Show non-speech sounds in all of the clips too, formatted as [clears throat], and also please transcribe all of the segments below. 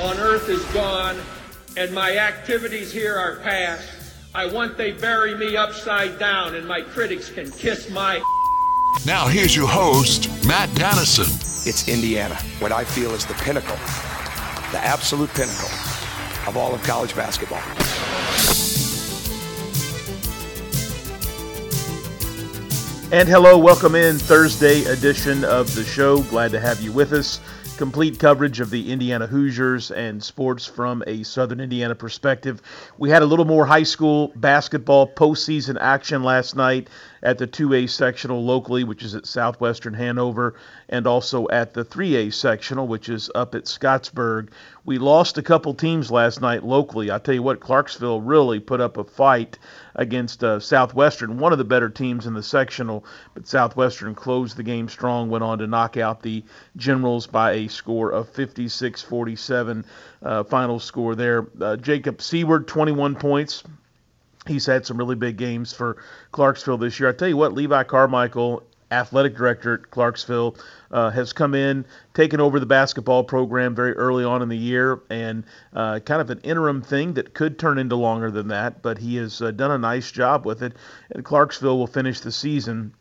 on earth is gone and my activities here are past, I want they bury me upside down and my critics can kiss my. Now here's your host, Matt Dennison. It's Indiana, what I feel is the pinnacle, the absolute pinnacle of all of college basketball. And hello, welcome in Thursday edition of the show. Glad to have you with us complete coverage of the Indiana Hoosiers and sports from a Southern Indiana perspective. We had a little more high school basketball postseason action last night at the 2A sectional locally, which is at Southwestern Hanover, and also at the 3A sectional, which is up at Scottsburg. We lost a couple teams last night locally. I tell you what, Clarksville really put up a fight against uh, Southwestern, one of the better teams in the sectional, but Southwestern closed the game strong, went on to knock out the Generals by a score of 56 47. Uh, final score there. Uh, Jacob Seward, 21 points. He's had some really big games for Clarksville this year. I tell you what, Levi Carmichael, athletic director at Clarksville, uh, has come in, taken over the basketball program very early on in the year, and uh, kind of an interim thing that could turn into longer than that. But he has uh, done a nice job with it, and Clarksville will finish the season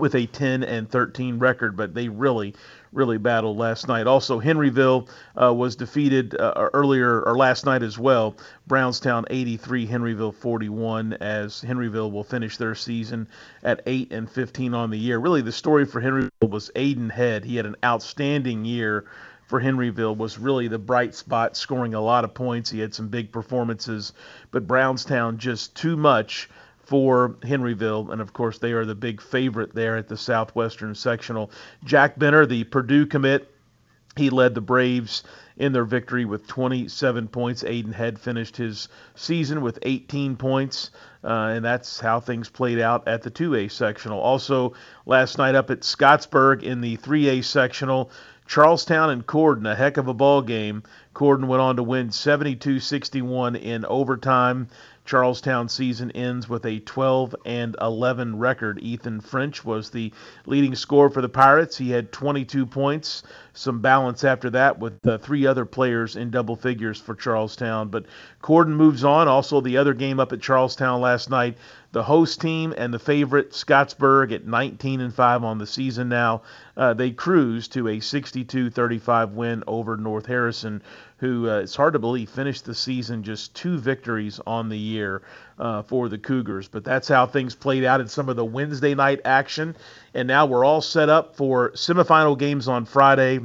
with a 10 and 13 record, but they really, really battled last night. Also, Henryville uh, was defeated uh, earlier or last night as well. Brownstown 83, Henryville 41, as Henryville will finish their season at 8 and 15 on the year. Really, the story for Henryville was Aiden Head. He had an outstanding year for Henryville was really the bright spot, scoring a lot of points. He had some big performances, but Brownstown just too much for Henryville, and of course they are the big favorite there at the Southwestern Sectional. Jack Benter, the Purdue commit, he led the Braves in their victory with 27 points. Aiden Head finished his season with 18 points, uh, and that's how things played out at the 2A sectional. Also, last night up at Scottsburg in the 3A sectional, Charlestown and Corydon, a heck of a ball game. Corydon went on to win 72 61 in overtime. Charlestown season ends with a 12 and 11 record. Ethan French was the leading scorer for the Pirates. He had 22 points, some balance after that with uh, three other players in double figures for Charlestown. But Corydon moves on. Also, the other game up at Charlestown last night, the host team and the favorite Scottsburg at 19 and 5 on the season now. Uh, they cruise to a 62-35 win over North Harrison, who uh, it's hard to believe finished the season just two victories on the year uh, for the Cougars. But that's how things played out in some of the Wednesday night action, and now we're all set up for semifinal games on Friday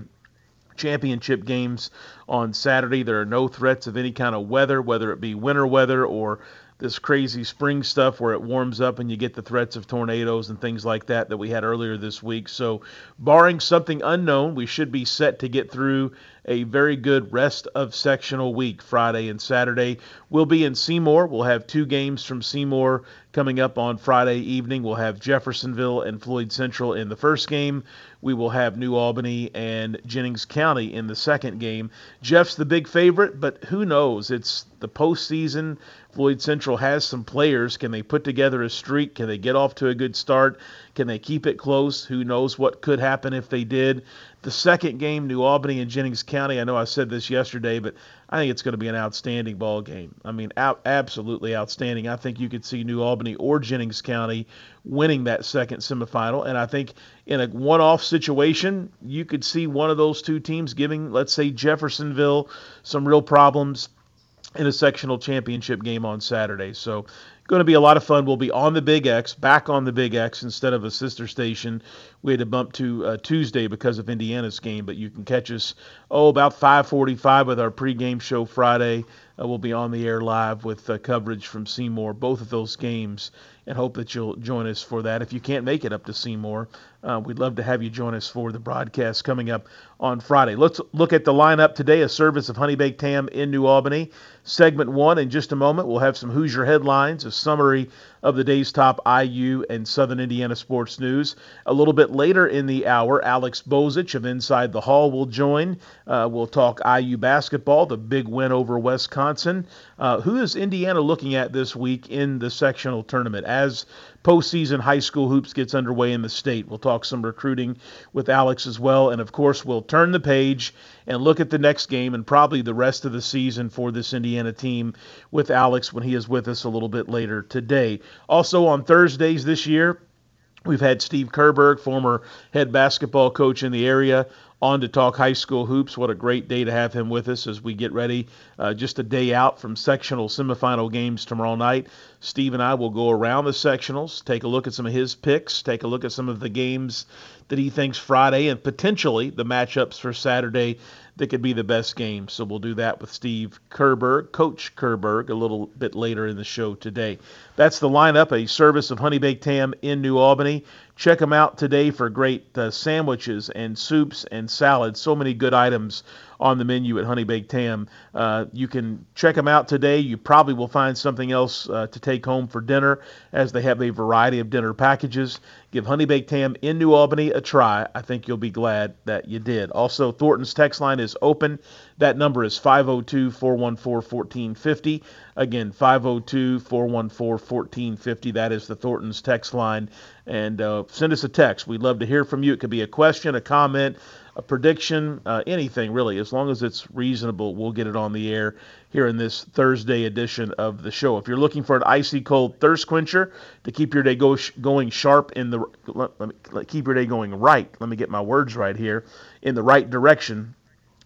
championship games on Saturday. There are no threats of any kind of weather, whether it be winter weather or this crazy spring stuff where it warms up and you get the threats of tornadoes and things like that that we had earlier this week. So, barring something unknown, we should be set to get through a very good rest of sectional week, Friday and Saturday. We'll be in Seymour. We'll have two games from Seymour coming up on Friday evening. We'll have Jeffersonville and Floyd Central in the first game. We will have New Albany and Jennings County in the second game. Jeff's the big favorite, but who knows? It's the postseason. Floyd Central has some players. Can they put together a streak? Can they get off to a good start? Can they keep it close? Who knows what could happen if they did? The second game, New Albany and Jennings County. I know I said this yesterday, but I think it's going to be an outstanding ball game. I mean, out, absolutely outstanding. I think you could see New Albany or Jennings County winning that second semifinal, and I think in a one-off situation, you could see one of those two teams giving, let's say, Jeffersonville some real problems in a sectional championship game on Saturday. So going to be a lot of fun. We'll be on the Big X, back on the Big X instead of a sister station. We had to bump to uh, Tuesday because of Indiana's game, but you can catch us oh about 5:45 with our pregame show Friday. uh, we'll be on the air live with uh, coverage from Seymour, both of those games, and hope that you'll join us for that. If you can't make it up to Seymour, uh, we'd love to have you join us for the broadcast coming up on Friday. Let's look at the lineup today, a service of Honey Baked Ham in New Albany. Segment one, in just a moment, we'll have some Hoosier headlines, a summary of the day's top IU and Southern Indiana sports news. A little bit later in the hour, Alex Bozich of Inside the Hall will join. Uh, we'll talk IU basketball, the big win over Wisconsin. Uh, who is Indiana looking at this week in the sectional tournament as postseason high school hoops gets underway in the state? We'll talk some recruiting with Alex as well. And of course, we'll turn the page and look at the next game and probably the rest of the season for this Indiana team with Alex when he is with us a little bit later today. Also on Thursdays this year, We've had Steve Kerberg, former head basketball coach in the area, on to talk high school hoops. What a great day to have him with us as we get ready. Uh, just a day out from sectional semifinal games tomorrow night. Steve and I will go around the sectionals, take a look at some of his picks, take a look at some of the games that he thinks Friday, and potentially the matchups for Saturday that could be the best game. So we'll do that with Steve Kerberg, Coach Kerberg, a little bit later in the show today. That's the lineup, a service of Honey Baked Ham in New Albany. Check them out today for great uh, sandwiches and soups and salads. So many good items on the menu at Honey Baked Ham. Uh, you can check them out today. You probably will find something else uh, to take home for dinner as they have a variety of dinner packages. Give Honey Baked Ham in New Albany a try. I think you'll be glad that you did. Also, Thornton's text line is open. That number is 502 414 1450. Again, 502 414 1450. That is the Thornton's text line. And uh, send us a text. We'd love to hear from you. It could be a question, a comment, a prediction, uh, anything really, as long as it's reasonable, we'll get it on the air here in this Thursday edition of the show. If you're looking for an icy cold thirst quencher to keep your day go going sharp in the let, let me let, keep your day going right. Let me get my words right here in the right direction.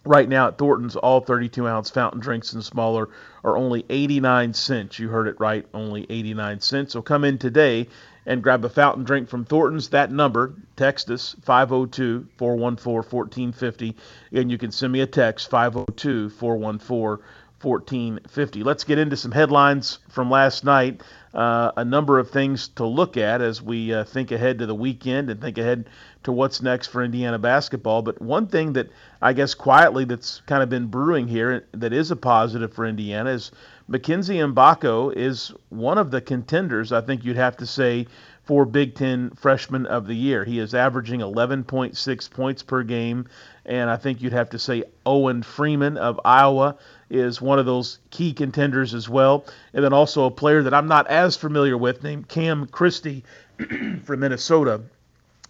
Right now at Thornton's, all 32 ounce fountain drinks and smaller are only 89 cents. You heard it right, only 89 cents. So come in today and grab a fountain drink from Thornton's. That number, text us 502 414 1450. And you can send me a text 502 414 1450. Let's get into some headlines from last night. Uh, a number of things to look at as we uh, think ahead to the weekend and think ahead to what's next for Indiana basketball. But one thing that I guess quietly that's kind of been brewing here that is a positive for Indiana is Mackenzie Mgbako is one of the contenders, I think you'd have to say, for Big Ten Freshman of the Year. He is averaging 11.6 points per game, and I think you'd have to say Owen Freeman of Iowa is one of those key contenders as well. And then also a player that I'm not as familiar with named Cam Christie [clears throat] from Minnesota.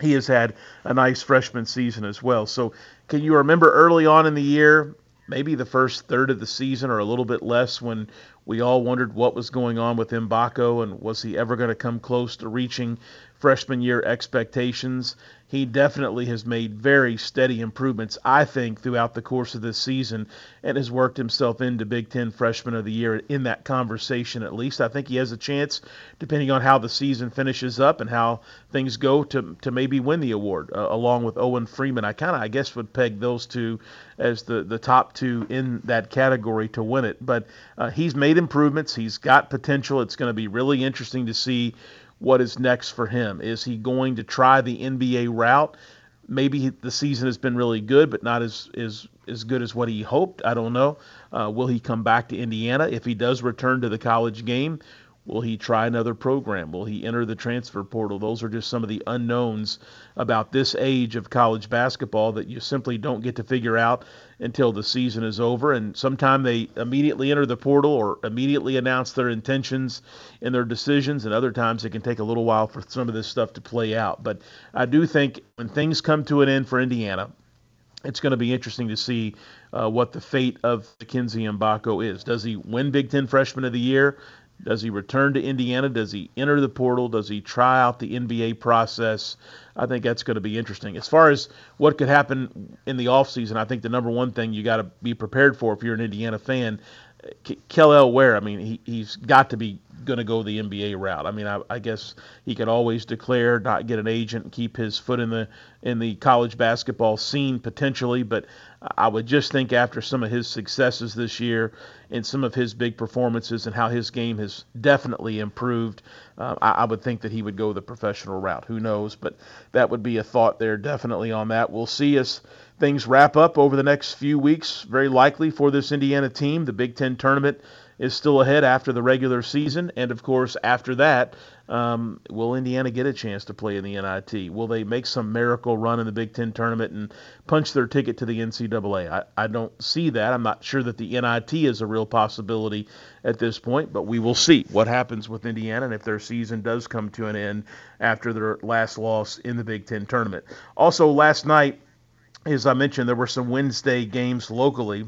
He has had a nice freshman season as well. So, can you remember early on in the year maybe the first third of the season or a little bit less when we all wondered what was going on with Mgbako and was he ever going to come close to reaching freshman year expectations. He definitely has made very steady improvements, I think, throughout the course of this season and has worked himself into Big Ten Freshman of the Year in that conversation at least. I think he has a chance, depending on how the season finishes up and how things go, to, to maybe win the award uh, along with Owen Freeman. I kind of, I guess, would peg those two as the, the top two in that category to win it. But uh, he's made improvements, he's got potential. It's going to be really interesting to see what is next for him. Is he going to try the NBA route? Maybe the season has been really good, but not as as as good as what he hoped. I don't know. Uh, will he come back to Indiana if he does return to the college game? Will he try another program? Will he enter the transfer portal? Those are just some of the unknowns about this age of college basketball that you simply don't get to figure out until the season is over. And sometimes they immediately enter the portal or immediately announce their intentions and their decisions, and other times it can take a little while for some of this stuff to play out. But I do think when things come to an end for Indiana, it's going to be interesting to see uh, what the fate of Mackenzie Mgbako is. Does he win Big Ten Freshman of the Year? Does he return to Indiana? Does he enter the portal? Does he try out the NBA process? I think that's going to be interesting. As far as what could happen in the offseason, I think the number one thing you got to be prepared for if you're an Indiana fan, Kel'el Ware, I mean, he, he's got to be going to go the NBA route. I mean, I, I, guess he could always declare, not get an agent, keep his foot in the in the college basketball scene potentially. But I would just think after some of his successes this year and some of his big performances and how his game has definitely improved, uh, I, I, would think that he would go the professional route. Who knows? But that would be a thought there definitely on that. We'll see as things wrap up over the next few weeks, very likely for this Indiana team. The Big Ten tournament is still ahead after the regular season. And of course, after that, um, will Indiana get a chance to play in the NIT? Will they make some miracle run in the Big Ten tournament and punch their ticket to the NCAA? I, I don't see that. I'm not sure that the NIT is a real possibility at this point, but we will see what happens with Indiana and if their season does come to an end after their last loss in the Big Ten tournament. Also, last night, as I mentioned, there were some Wednesday games locally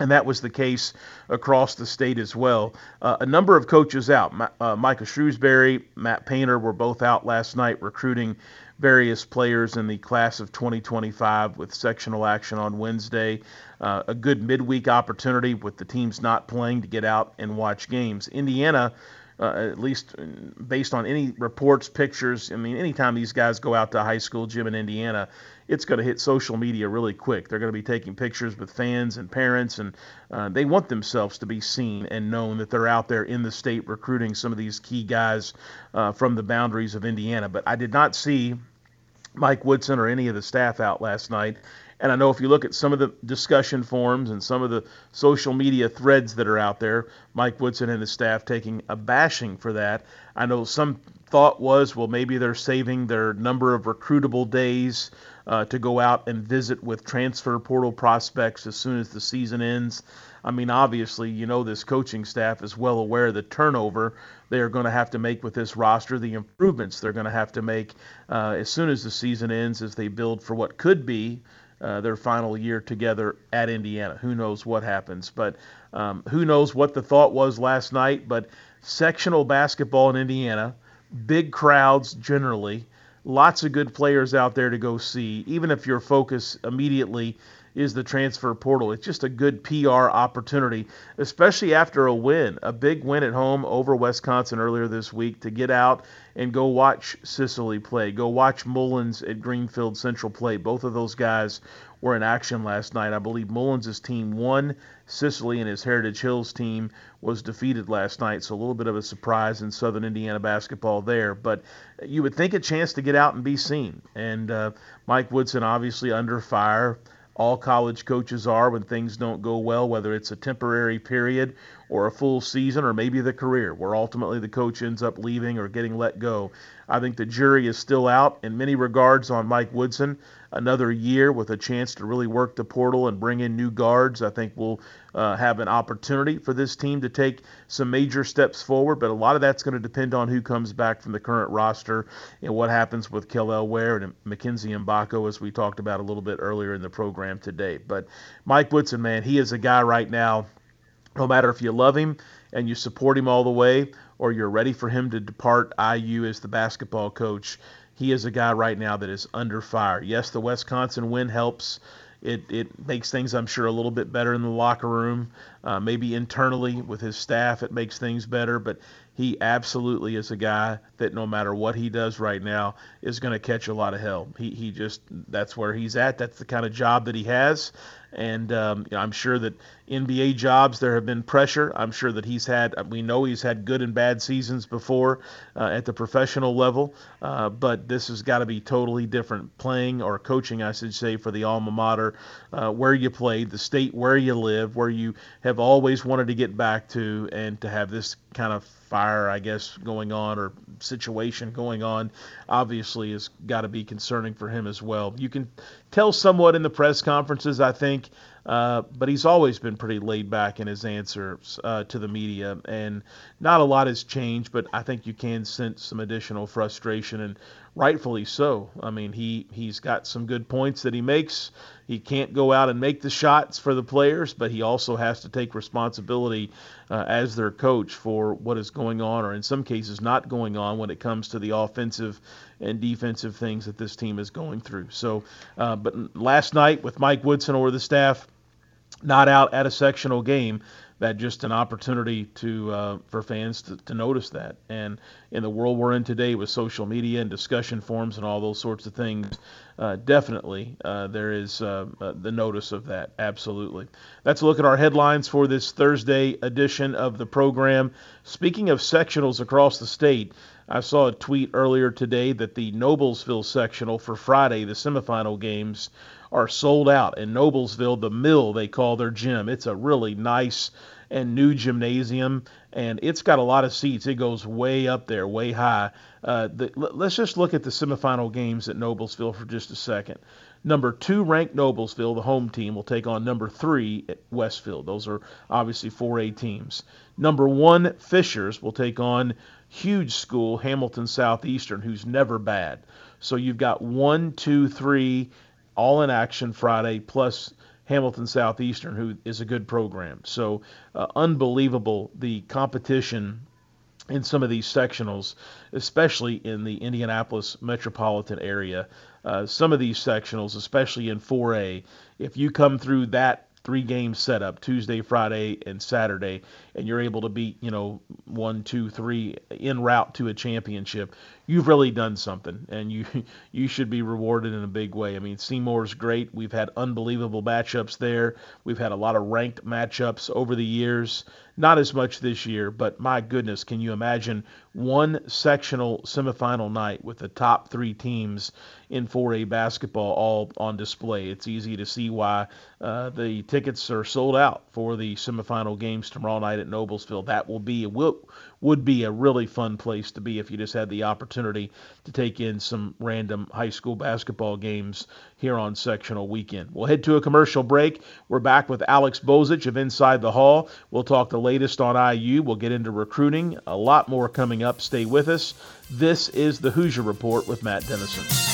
and that was the case across the state as well. Uh, a number of coaches out. Uh, Micah Shrewsberry, Matt Painter were both out last night recruiting various players in the class of 2025 with sectional action on Wednesday. Uh, a good midweek opportunity with the teams not playing to get out and watch games. Indiana. Uh, at least based on any reports, pictures. I mean, anytime these guys go out to high school gym in Indiana, it's going to hit social media really quick. They're going to be taking pictures with fans and parents, and uh, they want themselves to be seen and known that they're out there in the state recruiting some of these key guys uh, from the boundaries of Indiana. But I did not see Mike Woodson or any of the staff out last night. And I know if you look at some of the discussion forums and some of the social media threads that are out there, Mike Woodson and his staff taking a bashing for that. I know some thought was, well, maybe they're saving their number of recruitable days uh, to go out and visit with transfer portal prospects as soon as the season ends. I mean, obviously, you know, this coaching staff is well aware of the turnover they are going to have to make with this roster, the improvements they're going to have to make uh, as soon as the season ends as they build for what could be uh, their final year together at Indiana. Who knows what happens? But um, who knows what the thought was last night? But sectional basketball in Indiana, big crowds generally lots of good players out there to go see, even if your focus immediately is the transfer portal. It's just a good PR opportunity, especially after a win, a big win at home over Wisconsin earlier this week to get out and go watch Sisley play, go watch Mullins at Greenfield Central play. Both of those guys were in action last night. I believe Mullins' team won. Sisley and his Heritage Hills team was defeated last night, so a little bit of a surprise in Southern Indiana basketball there. But you would think a chance to get out and be seen. And uh, Mike Woodson obviously under fire. All college coaches are when things don't go well, whether it's a temporary period or a full season or maybe the career, where ultimately the coach ends up leaving or getting let go. I think the jury is still out in many regards on Mike Woodson another year with a chance to really work the portal and bring in new guards. I think we'll uh, have an opportunity for this team to take some major steps forward, but a lot of that's going to depend on who comes back from the current roster and what happens with Kel'el Ware and Mackenzie Mgbako, as we talked about a little bit earlier in the program today. But Mike Woodson, man, he is a guy right now, no matter if you love him and you support him all the way or you're ready for him to depart IU as the basketball coach he is a guy right now that is under fire. Yes, the Wisconsin win helps. It, it makes things, I'm sure, a little bit better in the locker room. Uh, maybe internally with his staff, it makes things better. But he absolutely is a guy that no matter what he does right now is going to catch a lot of hell. He, he just, that's where he's at. That's the kind of job that he has. And um, you know, I'm sure that NBA jobs, there have been pressure. I'm sure that he's had, we know he's had good and bad seasons before uh, at the professional level, uh, but this has got to be totally different playing or coaching, I should say, for the alma mater uh, where you played, the state where you live, where you have always wanted to get back to, and to have this kind of fire, I guess, going on or situation going on, obviously has got to be concerning for him as well. You can tell somewhat in the press conferences, I think, uh, but he's always been pretty laid back in his answers uh, to the media, and not a lot has changed. But I think you can sense some additional frustration, and rightfully so. I mean, he he's got some good points that he makes. He can't go out and make the shots for the players, but he also has to take responsibility uh, as their coach for what is going on, or in some cases not going on, when it comes to the offensive and defensive things that this team is going through. So, uh, but last night with Mike Woodson or the staff not out at a sectional game, that just an opportunity to uh, for fans to, to notice that. And in the world we're in today with social media and discussion forums and all those sorts of things, uh, definitely uh, there is uh, uh, the notice of that. Absolutely. That's a look at our headlines for this Thursday edition of the program. Speaking of sectionals across the state, I saw a tweet earlier today that the Noblesville sectional for Friday, the semifinal games, are sold out. In Noblesville, the Mill, they call their gym. It's a really nice and new gymnasium, and it's got a lot of seats. It goes way up there, way high. Uh, the, let's just look at the semifinal games at Noblesville for just a second. Number two ranked Noblesville, the home team, will take on number three at Westfield. Those are obviously 4A teams. Number one, Fishers, will take on huge school, Hamilton Southeastern, who's never bad. So you've got one, two, three, all in action Friday, plus Hamilton Southeastern, who is a good program. So uh, unbelievable the competition in some of these sectionals, especially in the Indianapolis metropolitan area. Uh, some of these sectionals, especially in 4A, if you come through that three game setup Tuesday, Friday, and Saturday, and you're able to beat, you know, one, two, three en route to a championship, you've really done something, and you [laughs] you should be rewarded in a big way. I mean, Seymour's great. We've had unbelievable matchups there. We've had a lot of ranked matchups over the years. Not as much this year, but my goodness, can you imagine one sectional semifinal night with the top three teams in 4A basketball all on display? It's easy to see why uh, the tickets are sold out for the semifinal games tomorrow night at Noblesville. That will be will would be a really fun place to be if you just had the opportunity to take in some random high school basketball games here on sectional weekend. We'll head to a commercial break. We're back with Alex Bozich of Inside the Hall. We'll talk the latest on IU. We'll get into recruiting. A lot more coming up. Stay with us. This is the Hoosier Report with Matt Dennison.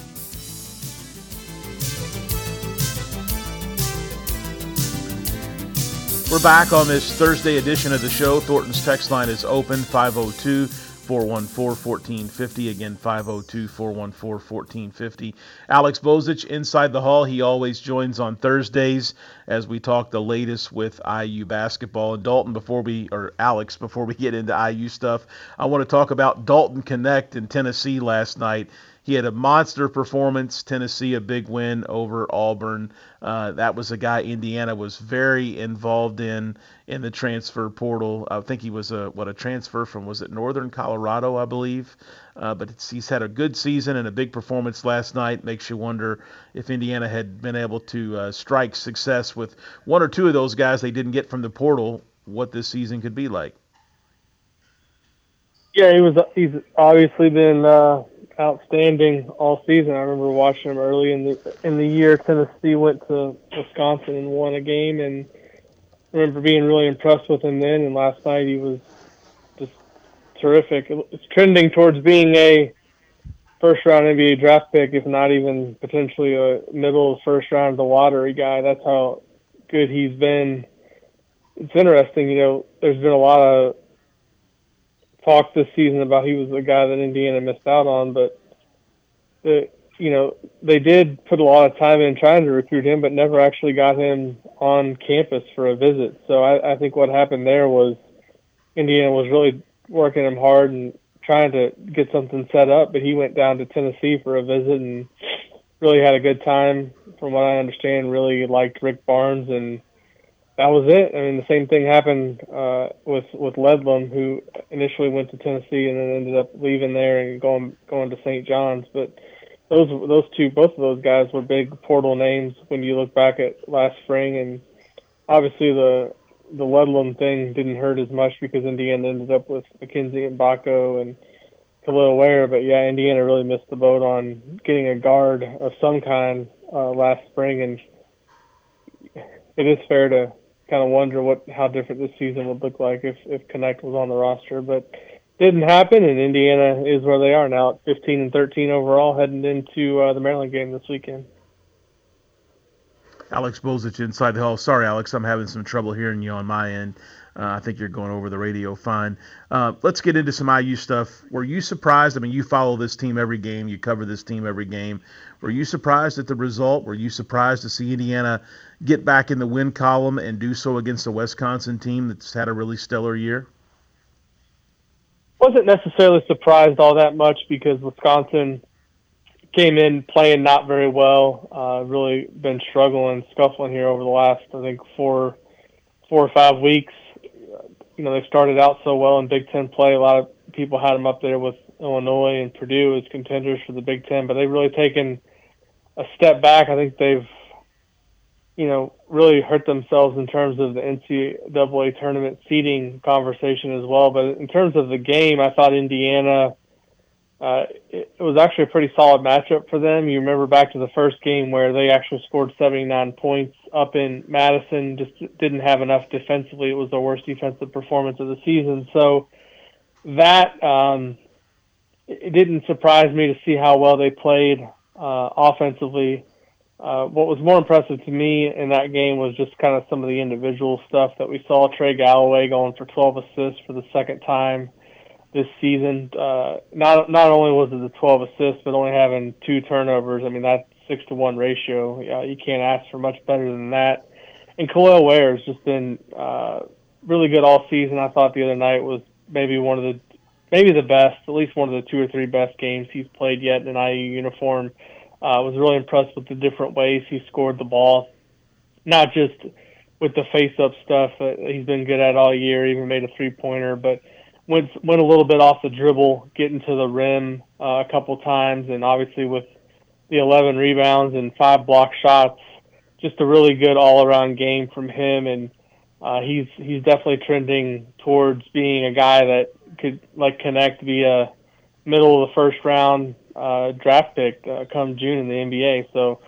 We're back on this Thursday edition of the show. Thornton's text line is open 502 414 1450. Again, 502 414 1450. Alex Bozich inside the hall. He always joins on Thursdays as we talk the latest with IU basketball. And Dalton, before we, or Alex, before we get into IU stuff, I want to talk about Dalton Knecht in Tennessee last night. He had a monster performance. Tennessee, a big win over Auburn. Uh, that was a guy Indiana was very involved in in the transfer portal. I think he was a what a transfer from was it Northern Colorado, I believe. Uh, but he's had a good season and a big performance last night. Makes you wonder if Indiana had been able to uh, strike success with one or two of those guys they didn't get from the portal, what this season could be like. Yeah, he was. He's obviously been uh, outstanding all season. I remember watching him early in the in the year. Tennessee went to Wisconsin and won a game, and I remember being really impressed with him then. And last night he was just terrific. It's trending towards being a first round NBA draft pick, if not even potentially a middle first round of the lottery guy. That's how good he's been. It's interesting, you know. There's been a lot of talk this season about he was the guy that Indiana missed out on, but the you know they did put a lot of time in trying to recruit him, but never actually got him on campus for a visit. So I, I think what happened there was Indiana was really working him hard and trying to get something set up, but he went down to Tennessee for a visit and really had a good time. From what I understand, really liked Rick Barnes and that was it. I mean, the same thing happened uh, with with Ledlum, who initially went to Tennessee and then ended up leaving there and going going to St. John's. But those those two, both of those guys were big portal names when you look back at last spring, and obviously the the Ledlum thing didn't hurt as much because Indiana ended up with Mackenzie Mgbako and Kel'el Ware. But yeah, Indiana really missed the boat on getting a guard of some kind uh, last spring, and it is fair to kind of wonder what how different this season would look like if if Knecht was on the roster, but didn't happen, and Indiana is where they are now at 15 and 13 overall, heading into uh, the Maryland game this weekend. Alex Bozich inside the hall. Sorry, Alex, I'm having some trouble hearing you on my end. Uh, I think you're going over the radio fine. Uh, let's get into some IU stuff. Were you surprised? I mean, you follow this team every game, you cover this team every game. Were you surprised at the result? Were you surprised to see Indiana get back in the win column and do so against a Wisconsin team that's had a really stellar year? Wasn't necessarily surprised all that much because Wisconsin came in playing not very well. Uh, really been struggling, scuffling here over the last, I think, four, four or five weeks. You know, they started out so well in Big Ten play. A lot of people had them up there with Illinois and Purdue as contenders for the Big Ten, but they've really taken a step back. I think they've, you know, really hurt themselves in terms of the NCAA tournament seeding conversation as well. But in terms of the game, I thought Indiana uh, it, was actually a pretty solid matchup for them. You remember back to the first game where they actually scored 79 points up in Madison, just didn't have enough defensively. It was their worst defensive performance of the season. So that um, it didn't surprise me to see how well they played uh, offensively. Uh, what was more impressive to me in that game was just kind of some of the individual stuff that we saw. Trey Galloway going for 12 assists for the second time this season. Uh, not not only was it the 12 assists, but only having two turnovers. I mean, that's six to one ratio. Yeah, you can't ask for much better than that. And Kel'el Ware has just been uh, really good all season. I thought the other night was maybe one of the maybe the best, at least one of the two or three best games he's played yet in IU uniform. I uh, was really impressed with the different ways he scored the ball, not just with the face-up stuff that he's been good at all year. Even made a three-pointer, but went went a little bit off the dribble, getting to the rim uh, a couple times, and obviously with the 11 rebounds and five block shots, just a really good all-around game from him. And uh, he's he's definitely trending towards being a guy that could like Knecht via middle of the first round uh, draft pick uh, come June in the NBA. So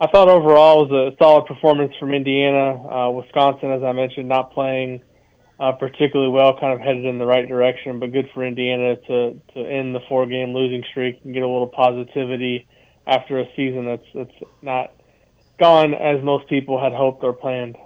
I thought overall it was a solid performance from Indiana. Uh, Wisconsin, as I mentioned, not playing uh, particularly well, kind of headed in the right direction. But good for Indiana to to end the four game losing streak and get a little positivity after a season that's that's not gone as most people had hoped or planned.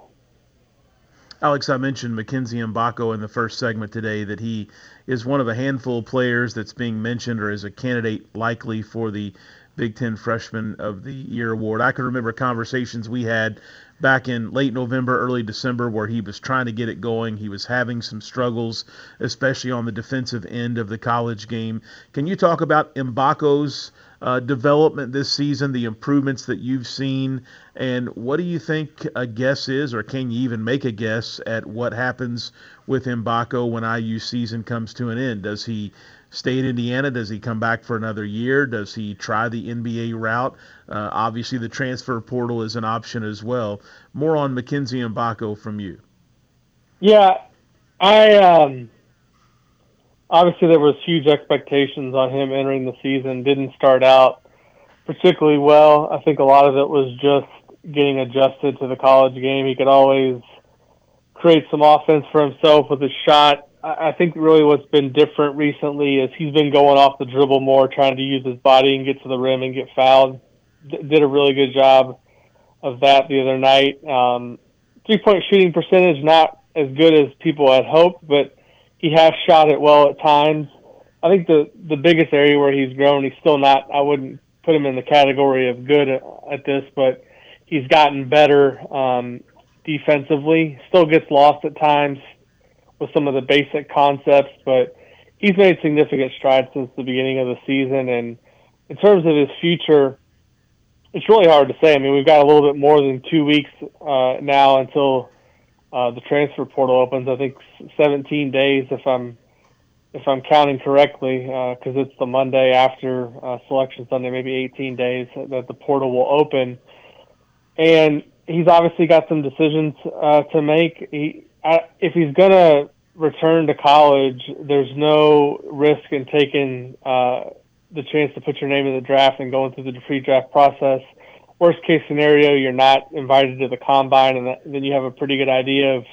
Alex, I mentioned Mackenzie Mgbako in the first segment today that he is one of a handful of players that's being mentioned or is a candidate likely for the Big Ten Freshman of the Year award. I can remember conversations we had back in late November, early December, where he was trying to get it going. He was having some struggles, especially on the defensive end of the college game. Can you talk about Mgbako's uh, development this season, the improvements that you've seen, and what do you think a guess is, or can you even make a guess at what happens with Mgbako when IU season comes to an end? Does he stay in Indiana? Does he come back for another year? Does he try the NBA route? Uh, obviously, the transfer portal is an option as well. More on Mackenzie Mgbako from you. Yeah, I um, obviously there was huge expectations on him entering the season. Didn't start out particularly well. I think a lot of it was just getting adjusted to the college game. He could always create some offense for himself with his shot. I think really what's been different recently is he's been going off the dribble more, trying to use his body and get to the rim and get fouled. D- did a really good job of that the other night. Um, three point shooting percentage not as good as people had hoped, but he has shot it well at times. I think the the biggest area where he's grown, he's still not. I wouldn't put him in the category of good at, at this, but he's gotten better um, defensively. Still gets lost at times with some of the basic concepts, but he's made significant strides since the beginning of the season. And in terms of his future, it's really hard to say. I mean, we've got a little bit more than two weeks uh, now until uh, the transfer portal opens. I think 17 days, if I'm if I'm counting correctly, because uh, it's the Monday after uh, Selection Sunday, maybe 18 days that the portal will open. And he's obviously got some decisions uh, to make. He, I, if he's gonna return to college, there's no risk in taking uh, the chance to put your name in the draft and going through the pre-draft process. Worst case scenario, you're not invited to the combine, and then you have a pretty good idea of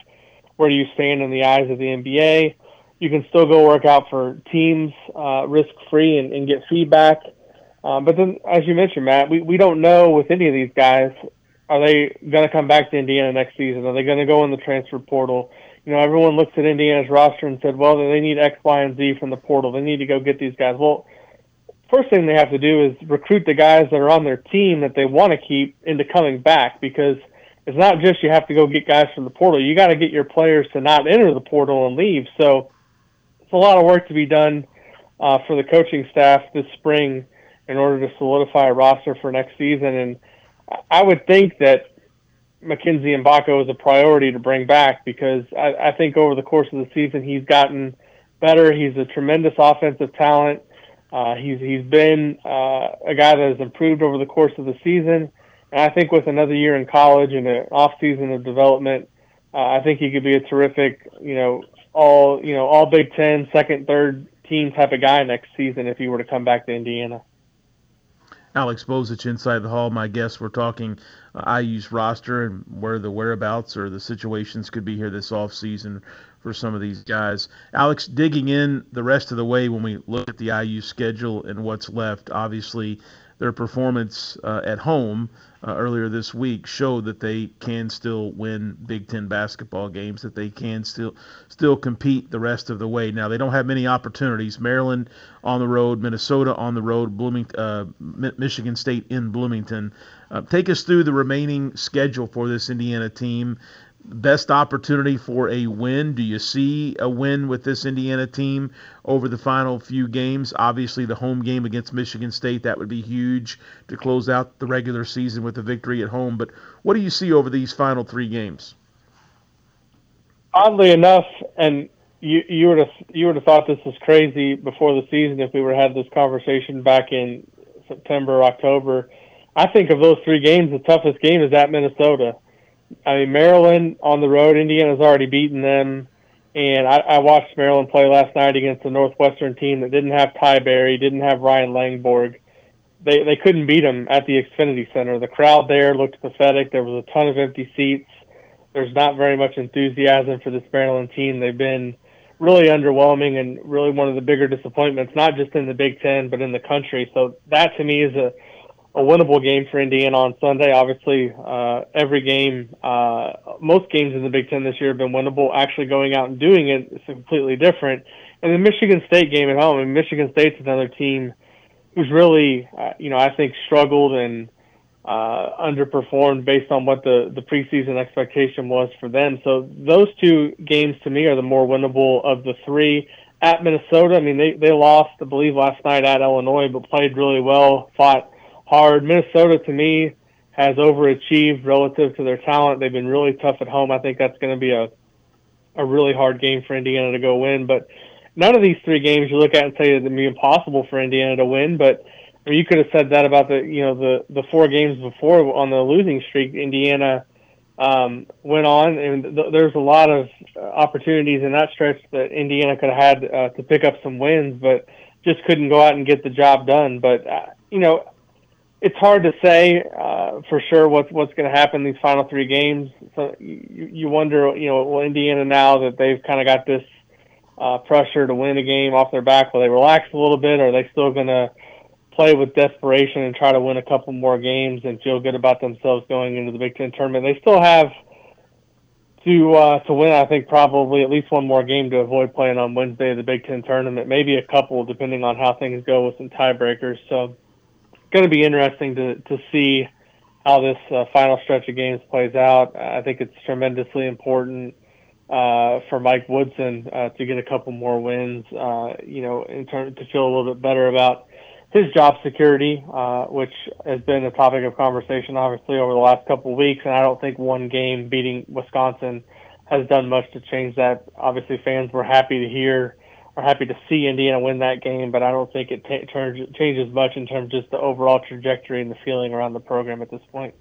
where you stand in the eyes of the NBA. You can still go work out for teams uh, risk free and, and, get feedback. Um, but then, as you mentioned, Matt, we, we don't know with any of these guys are they going to come back to Indiana next season? Are they going to go in the transfer portal? You know, everyone looks at Indiana's roster and said, well, they need X, Y, and Z from the portal. They need to go get these guys. Well, first thing they have to do is recruit the guys that are on their team that they want to keep into coming back because it's not just you have to go get guys from the portal. You got to get your players to not enter the portal and leave. So it's a lot of work to be done uh, for the coaching staff this spring in order to solidify a roster for next season. And I would think that Mackenzie Mgbako is a priority to bring back because I, I think over the course of the season he's gotten better. He's a tremendous offensive talent. Uh, he's he's been uh, a guy that has improved over the course of the season, and I think with another year in college and an off season of development, uh, I think he could be a terrific, you know, all you know, all Big Ten, second, third team type of guy next season if he were to come back to Indiana. Alex Bozich inside the hall. My guests were talking uh, IU's roster and where the whereabouts or the situations could be here this off season for some of these guys. Alex, digging in the rest of the way when we look at the IU schedule and what's left, obviously their performance uh, at home uh, earlier this week showed that they can still win Big Ten basketball games, that they can still still compete the rest of the way. Now they don't have many opportunities. Maryland on the road, Minnesota on the road, Bloomington, uh, Michigan State in Bloomington. Uh, take us through the remaining schedule for this Indiana team best opportunity for a win? Do you see a win with this Indiana team over the final few games? Obviously, the home game against Michigan State, that would be huge to close out the regular season with a victory at home. But what do you see over these final three games? Oddly enough, and you, you would have you would have thought this was crazy before the season if we were had this conversation back in September, October. I think of those three games, the toughest game is at Minnesota. I mean, Maryland on the road, Indiana's already beaten them. And I, I watched Maryland play last night against a Northwestern team that didn't have Ty Berry, didn't have Ryan Langborg. They they couldn't beat them at the Xfinity Center. The crowd there looked pathetic. There was a ton of empty seats. There's not very much enthusiasm for this Maryland team. They've been really underwhelming and really one of the bigger disappointments, not just in the Big Ten but in the country. So that to me is a a winnable game for Indiana on Sunday. Obviously, uh, every game, uh, most games in the Big Ten this year have been winnable. Actually, going out and doing it is completely different. And the Michigan State game at home, and Michigan State's another team who's really, uh, you know, I think struggled and uh, underperformed based on what the the preseason expectation was for them. So those two games to me are the more winnable of the three. At Minnesota, I mean, they they lost, I believe, last night at Illinois, but played really well. Fought hard. Minnesota, to me, has overachieved relative to their talent. They've been really tough at home. I think that's going to be a a really hard game for Indiana to go win. But none of these three games you look at and say it'd be impossible for Indiana to win. But I mean, you could have said that about the you know the the four games before on the losing streak. Indiana um, went on, and th- there's a lot of opportunities in that stretch that Indiana could have had uh, to pick up some wins, but just couldn't go out and get the job done. But uh, you know, it's hard to say uh, for sure what's what's going to happen these final three games. So you, you wonder, you know, will Indiana now that they've kind of got this uh, pressure to win a game off their back, will they relax a little bit, or are they still going to play with desperation and try to win a couple more games and feel good about themselves going into the Big Ten tournament? They still have to uh, to win. I think probably at least one more game to avoid playing on Wednesday of the Big Ten tournament, maybe a couple depending on how things go with some tiebreakers. So going to be interesting to to see how this uh, final stretch of games plays out. I think it's tremendously important uh, for Mike Woodson uh, to get a couple more wins. Uh, you know, in turn to feel a little bit better about his job security, uh, which has been a topic of conversation obviously over the last couple of weeks. And I don't think one game beating Wisconsin has done much to change that. Obviously, fans were happy to hear are happy to see Indiana win that game, but I don't think it t- turns, changes much in terms of just the overall trajectory and the feeling around the program at this point.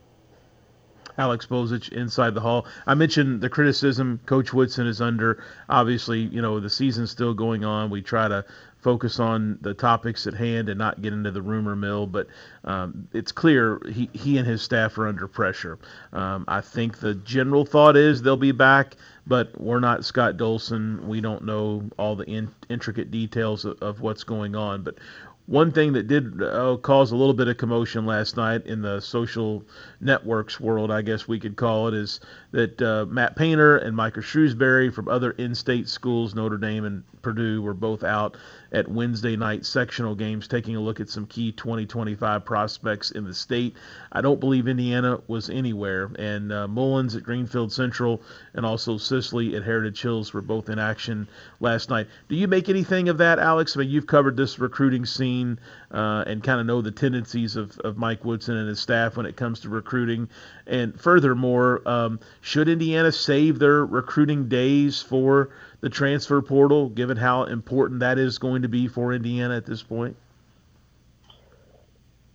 Alex Bozich inside the hall. I mentioned the criticism Coach Woodson is under. Obviously, you know the season's still going on. We try to focus on the topics at hand and not get into the rumor mill. But um, it's clear he, he and his staff are under pressure. Um, I think the general thought is they'll be back, but we're not Scott Dolson. We don't know all the in, intricate details of, of what's going on. But one thing that did uh, cause a little bit of commotion last night in the social networks world, I guess we could call it, is that uh, Matt Painter and Micah Shrewsberry from other in-state schools, Notre Dame and Purdue, were both out at Wednesday night sectional games, taking a look at some key 2025 prospects in the state. I don't believe Indiana was anywhere, and uh, Mullins at Greenfield Central and also Sisley at Heritage Hills were both in action last night. Do you make anything of that, Alex? I mean, you've covered this recruiting scene uh, and kind of know the tendencies of, of Mike Woodson and his staff when it comes to recruiting. And furthermore, um, should Indiana save their recruiting days for the transfer portal, given how important that is going to be for Indiana at this point?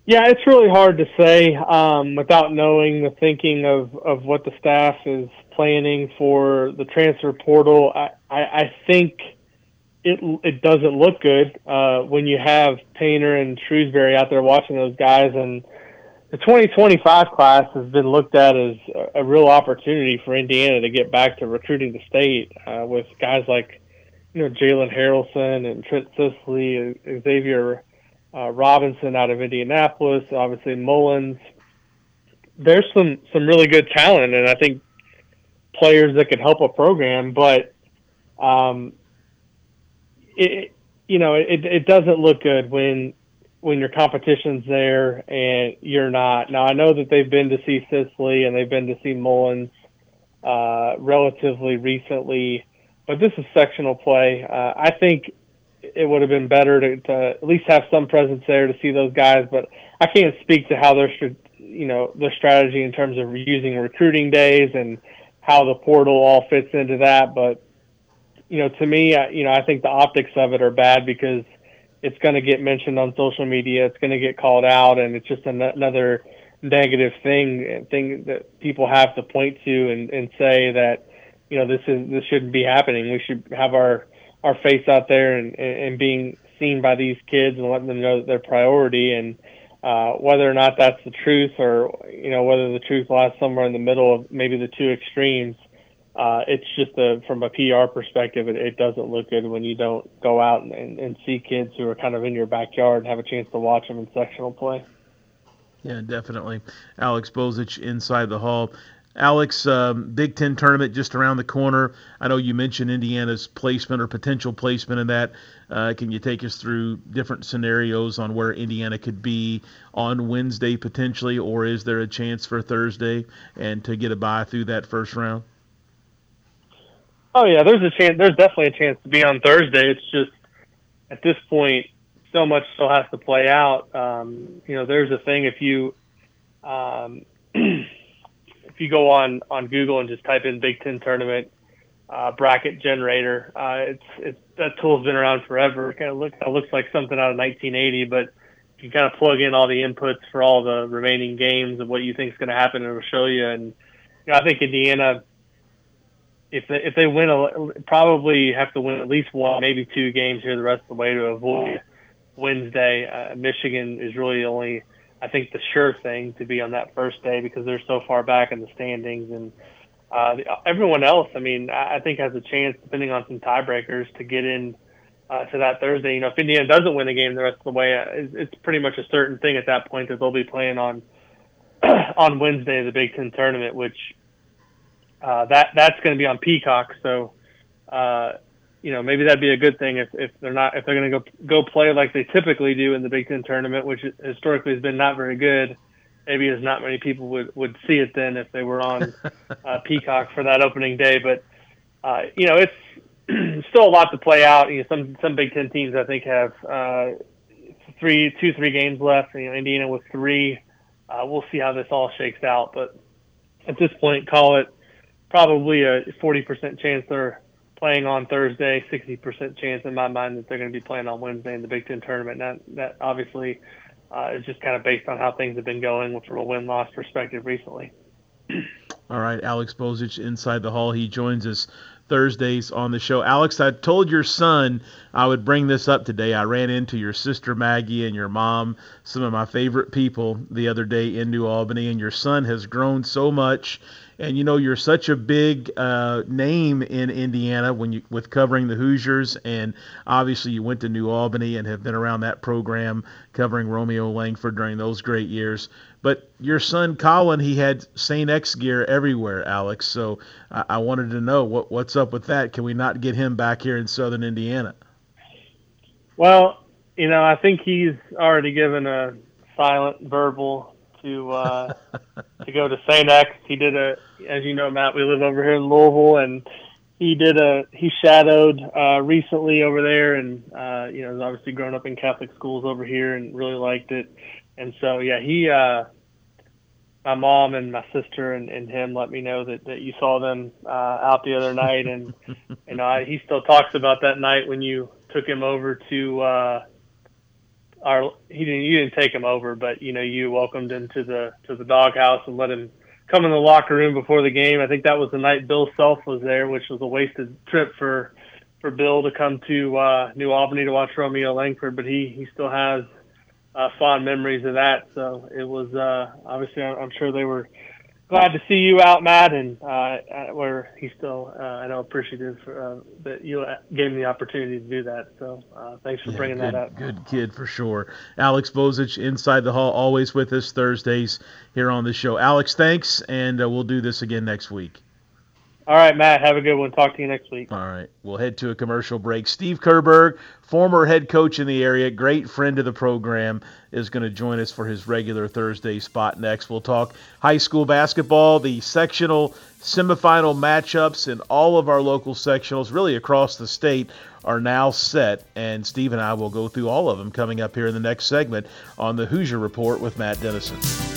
Yeah, it's really hard to say um, without knowing the thinking of, of what the staff is planning for the transfer portal. I, I, I think it it doesn't look good uh, when you have Painter and Shrewsberry out there watching those guys and – the 2025 class has been looked at as a, real opportunity for Indiana to get back to recruiting the state uh, with guys like, you know, Jalen Haralson and Trent Sisley, Xavier uh, Robinson out of Indianapolis, obviously Mullins. There's some some really good talent, and I think players that could help a program, but um, it you know it it doesn't look good when when your competition's there and you're not. Now I know that they've been to see Sisley and they've been to see Mullins uh, relatively recently, but this is sectional play. Uh, I think it would have been better to, to at least have some presence there to see those guys, but I can't speak to how their you know their strategy in terms of using recruiting days and how the portal all fits into that. But you know, to me, you know, I think the optics of it are bad because it's going to get mentioned on social media. It's going to get called out, and it's just an- another negative thing thing that people have to point to and, and say that you know this is this shouldn't be happening. We should have our our face out there and, and being seen by these kids and letting them know that they're priority and uh, whether or not that's the truth or you know whether the truth lies somewhere in the middle of maybe the two extremes uh, it's just a from a PR perspective, it, it doesn't look good when you don't go out and, and, and see kids who are kind of in your backyard and have a chance to watch them in sectional play. Yeah, definitely. Alex Bozich inside the hall. Alex, um, Big Ten tournament just around the corner. I know you mentioned Indiana's placement or potential placement in that. Uh, can you take us through different scenarios on where Indiana could be on Wednesday potentially, or is there a chance for Thursday and to get a bye through that first round? Oh yeah, there's a chance. There's definitely a chance to be on Thursday. It's just at this point, so much still has to play out. Um, you know, there's a thing if you um, [clears throat] if you go on on Google and just type in Big Ten tournament uh, bracket generator, uh, it's it's that tool's been around forever. It kind of looks it looks like something out of 1980, but you kind of plug in all the inputs for all the remaining games of what you think is going to happen, and it'll show you. And you know, I think Indiana if they, if they win, probably have to win at least one, maybe two games here the rest of the way to avoid Wednesday. Uh, Michigan is really only, I think, the sure thing to be on that first day because they're so far back in the standings. And uh, the, everyone else, I mean, I, I think has a chance, depending on some tiebreakers, to get in uh, to that Thursday. You know, if Indiana doesn't win a game the rest of the way, uh, it's, it's pretty much a certain thing at that point that they'll be playing on [clears throat] on Wednesday the Big Ten tournament, which uh, that that's going to be on Peacock. So, uh, you know, maybe that'd be a good thing if, if they're not if they're going to go go play like they typically do in the Big Ten tournament, which historically has been not very good. Maybe as not many people would would see it then if they were on [laughs] uh, Peacock for that opening day. But uh, you know, it's [clears throat] still a lot to play out. You know, some some Big Ten teams I think have uh, three, two, three games left. You know, Indiana with three. Uh, we'll see how this all shakes out, but at this point, call it probably a 40% chance they're playing on Thursday, 60% chance in my mind that they're going to be playing on Wednesday in the Big Ten tournament. That that obviously uh, is just kind of based on how things have been going from a win loss perspective recently. [clears throat] All right, Alex Bozich inside the hall. He joins us Thursdays on the show. Alex, I told your son I would bring this up today. I ran into your sister Maggie and your mom, some of my favorite people, the other day in New Albany, and your son has grown so much. And you know you're such a big uh, name in Indiana when you with covering the Hoosiers, and obviously you went to New Albany and have been around that program covering Romeo Langford during those great years. But your son Colin, he had St. X gear everywhere, Alex. So I, I wanted to know what what's up with that. Can we not get him back here in Southern Indiana? Well, you know, I think he's already given a silent verbal to uh, [laughs] to go to St. X. He did a, as you know, Matt. We live over here in Louisville, and he did a he shadowed uh, recently over there, and uh, you know, has obviously grown up in Catholic schools over here and really liked it. And so, yeah, he, uh, my mom and my sister and, and him let me know that, that you saw them uh, out the other night, and [laughs] you know, I, he still talks about that night when you took him over to. Uh, our he didn't you didn't take him over, but you know you welcomed him to the to the doghouse and let him come in the locker room before the game. I think that was the night Bill Self was there, which was a wasted trip for for Bill to come to uh, New Albany to watch Romeo Langford, but he he still has uh, fond memories of that. So it was uh, obviously I'm sure they were glad to see you out, Matt, and uh, where he's still, uh, I know, appreciative for, uh, that you gave him the opportunity to do that. So uh, thanks for yeah, bringing good, that up. Good kid for sure. Alex Bozich, Inside the Hall, always with us Thursdays here on the show. Alex, thanks, and uh, we'll do this again next week. All right, Matt. Have a good one. Talk to you next week. All right. We'll head to a commercial break. Steve Kerberg, former head coach in the area, great friend of the program, is going to join us for his regular Thursday spot next. We'll talk high school basketball, the sectional semifinal matchups, and all of our local sectionals, really across the state, are now set. And Steve and I will go through all of them coming up here in the next segment on the Hoosier Report with Matt Dennison.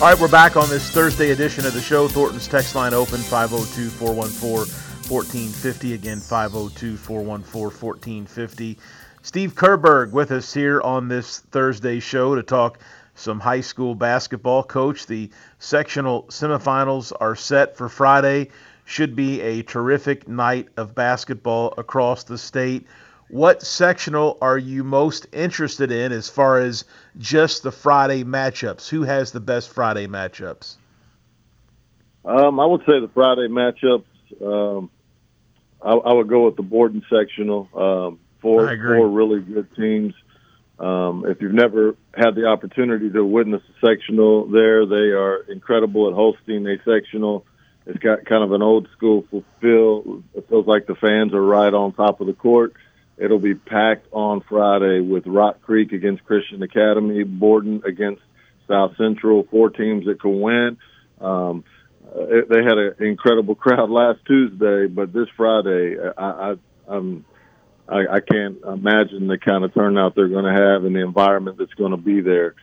All right, we're back on this Thursday edition of the show. Thornton's text line open 502 414 1450. Again, 502 414 1450. Steve Kerberg with us here on this Thursday show to talk some high school basketball. Coach, the sectional semifinals are set for Friday. Should be a terrific night of basketball across the state what sectional are you most interested in as far as just the Friday matchups? Who has the best Friday matchups? Um, I would say the Friday matchups. Um, I, I, would go with the Borden sectional. Um, four, four really good teams. Um, if you've never had the opportunity to witness a sectional there, they are incredible at hosting a sectional. It's got kind of an old school feel. It feels like the fans are right on top of the court. It'll be packed on Friday with Rock Creek against Christian Academy, Borden against South Central, four teams that can win. Um, it, they had an incredible [laughs] crowd last Tuesday, but this Friday, I, I, I, I can't imagine the kind of turnout they're going to have and the environment that's going to be there.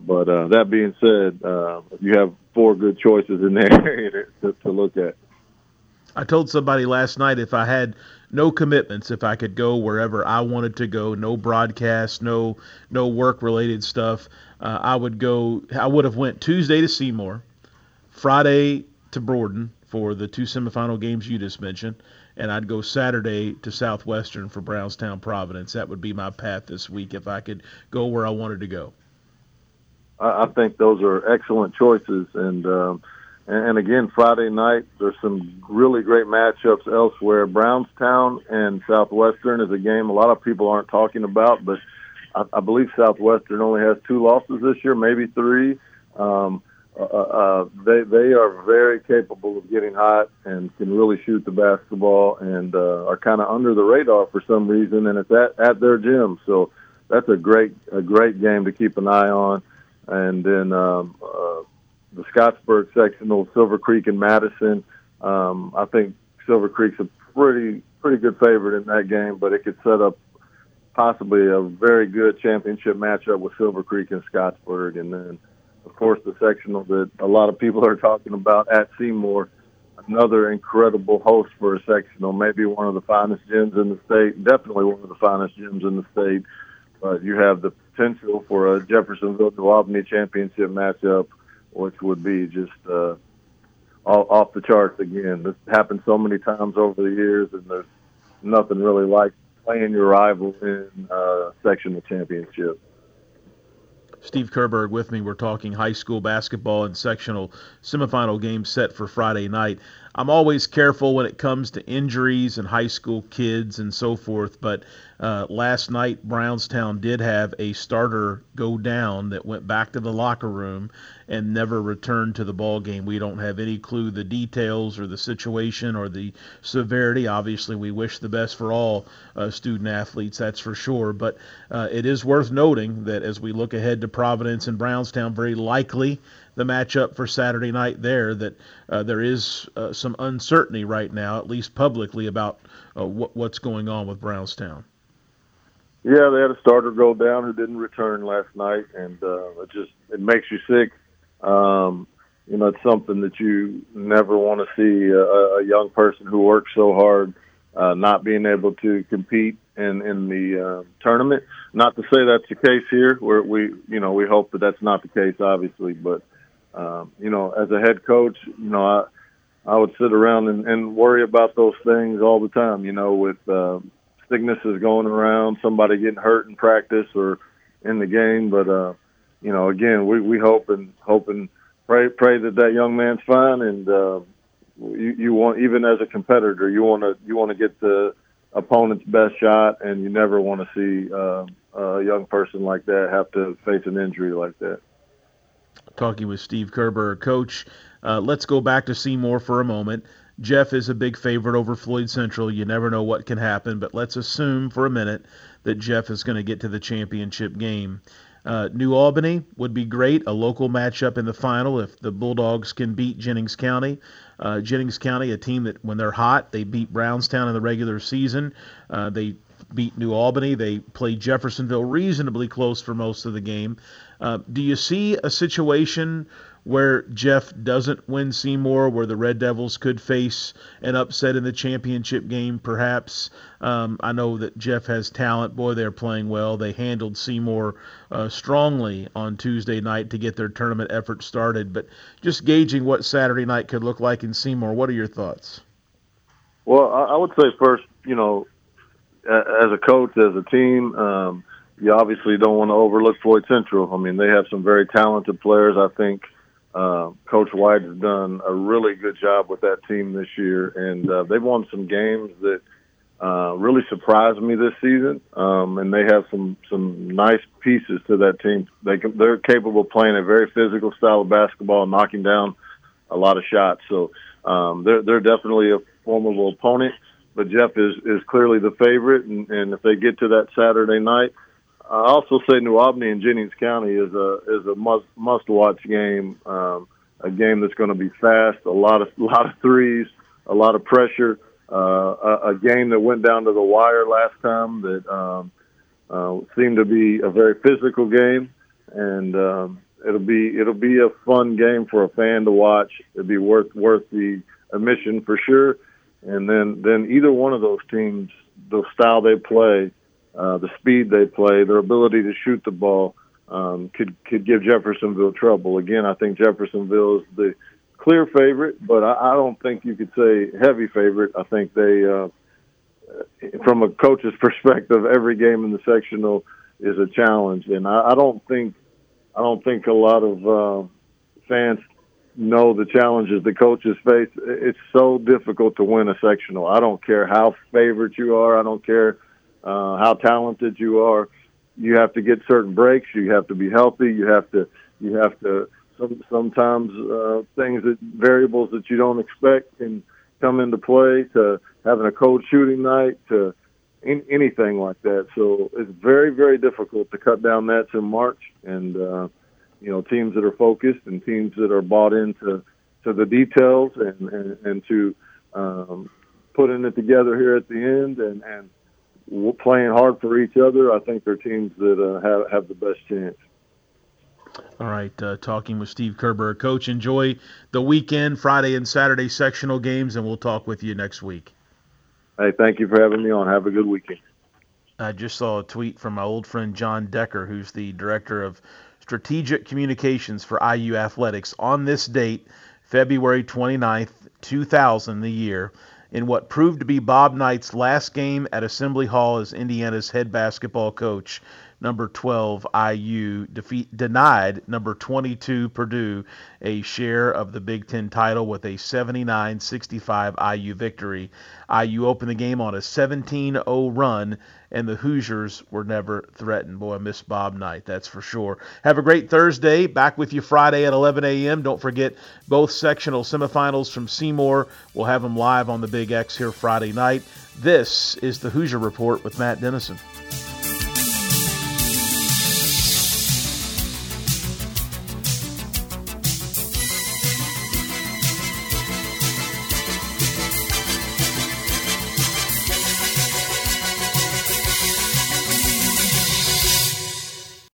But uh, that being said, uh, you have four good choices in there [laughs] to, to look at. I told somebody last night if I had no commitments, if I could go wherever I wanted to go, no broadcast, no no work related stuff, uh, I would go. I would have went Tuesday to Seymour, Friday to Borden for the two semifinal games you just mentioned, and I'd go Saturday to Southwestern for Brownstown Providence. That would be my path this week if I could go where I wanted to go. I think those are excellent choices, and. Um, and again, Friday night, there's some really great matchups elsewhere. Brownstown and Southwestern is a game a lot of people aren't talking about, but I, I believe Southwestern only has two losses this year, maybe three. Um, uh, uh, they they are very capable of getting hot and can really shoot the basketball and uh, are kind of under the radar for some reason, and it's at at their gym. So that's a great a great game to keep an eye on and then um, uh, the Scottsburg sectional, Silver Creek and Madison. Um, I think Silver Creek's a pretty pretty good favorite in that game, but it could set up possibly a very good championship matchup with Silver Creek and Scottsburg, and then of course the sectional that a lot of people are talking about at Seymour. Another incredible host for a sectional, maybe one of the finest gyms in the state, definitely one of the finest gyms in the state. But you have the potential for a Jeffersonville New Albany championship matchup, which would be just uh, off the charts again. This happened so many times over the years, and there's nothing really like playing your rival in uh, sectional championship. Steve Kerberg with me. We're talking high school basketball and sectional semifinal game set for Friday night. I'm always careful when it comes to injuries and high school kids and so forth, but uh, last night Brownstown did have a starter go down that went back to the locker room and never returned to the ball game. We don't have any clue the details or the situation or the severity. Obviously, we wish the best for all uh, student athletes, that's for sure. But uh, it is worth noting that as we look ahead to Providence and Brownstown, very likely the matchup for Saturday night there that uh, there is uh, some uncertainty right now, at least publicly, about uh, what, what's going on with Brownstown. Yeah, they had a starter go down who didn't return last night, and uh, it just it makes you sick. Um, you know, it's something that you never want to see a, a young person who works so hard uh, not being able to compete in in the uh, tournament. Not to say that's the case here, where we you know we hope that that's not the case, obviously, but um, you know, as a head coach, you know, I I would sit around and, and worry about those things all the time. You know, with uh, sicknesses going around, somebody getting hurt in practice or in the game. But uh, you know, again, we we hope and hope and pray pray that that young man's fine. And uh, you you want even as a competitor, you want to you want to get the opponent's best shot, and you never want to see uh, a young person like that have to face an injury like that talking with Steve Kerber, coach. Uh, let's go back to Seymour for a moment. Jeff is a big favorite over Floyd Central. You never know what can happen, but let's assume for a minute that Jeff is going to get to the championship game. Uh, New Albany would be great, a local matchup in the final if the Bulldogs can beat Jennings County. Uh, Jennings County, a team that when they're hot, they beat Brownstown in the regular season. Uh, they beat New Albany. They played Jeffersonville reasonably close for most of the game. Uh, do you see a situation where Jeff doesn't win Seymour, where the Red Devils could face an upset in the championship game, perhaps? Um, I know that Jeff has talent. Boy, they're playing well. They handled Seymour uh, strongly on Tuesday night to get their tournament effort started. But just gauging what Saturday night could look like in Seymour, what are your thoughts? Well, I would say first, you know, as a coach, as a team, um, you obviously don't want to overlook Floyd Central. I mean, they have some very talented players. I think uh, Coach White has done a really good job with that team this year, and uh, they've won some games that uh, really surprised me this season. Um, and they have some some nice pieces to that team. They can, they're capable of playing a very physical style of basketball, knocking down a lot of shots. So um, they're they're definitely a formidable opponent. But Jeff is is clearly the favorite, and, and if they get to that Saturday night I also say New Albany and Jennings County is a is a must must watch game. Um, a game that's going to be fast, a lot of [laughs] lot of threes, a lot of pressure. Uh, a, a game that went down to the wire last time that um, uh, seemed to be a very physical game, and um, it'll be it'll be a fun game for a fan to watch. It'll be worth worth the admission for sure. And then then either one of those teams, the style they play uh, the speed they play, their ability to shoot the ball um, could could give Jeffersonville trouble. Again, I think Jeffersonville is the clear favorite, but I, I don't think you could say heavy favorite. I think they, uh, from a coach's [laughs] perspective, every game in the sectional is a challenge, and I, I don't think I don't think a lot of uh, fans know the challenges the coaches face. It's so difficult to win a sectional. I don't care how favorite you are. I don't care uh, how talented you are. You have to get certain breaks. You have to be healthy. You have to you have to some, sometimes uh, things that variables that you don't expect can come into play. To having a cold shooting night to in, anything like that. So it's very very difficult to cut down nets in March and. Uh, you know, teams that are focused and teams that are bought into to the details and and, and to um, putting it together here at the end and and playing hard for each other. I think they're teams that uh, have have the best chance. All right, uh, talking with Steve Kerber, coach. Enjoy the weekend, Friday and Saturday sectional games, and we'll talk with you next week. Hey, thank you for having me on. Have a good weekend. I just saw a tweet from my old friend John Decker, who's the director of strategic communications for IU Athletics, on this date, February 29th, 2000, the year, in what proved to be Bob Knight's last game at Assembly Hall as Indiana's head basketball coach number 12 IU defeat denied number 22 Purdue a share of the Big 10 title with a 79-65 IU victory. IU opened the game on a 17-0 run and the Hoosiers were never threatened. Boy, I miss Bob Knight, that's for sure. Have a great Thursday. Back with you Friday at 11 a.m. Don't forget both sectional semifinals from Seymour. We'll have them live on the Big X here Friday night. This is the Hoosier Report with Matt Dennison.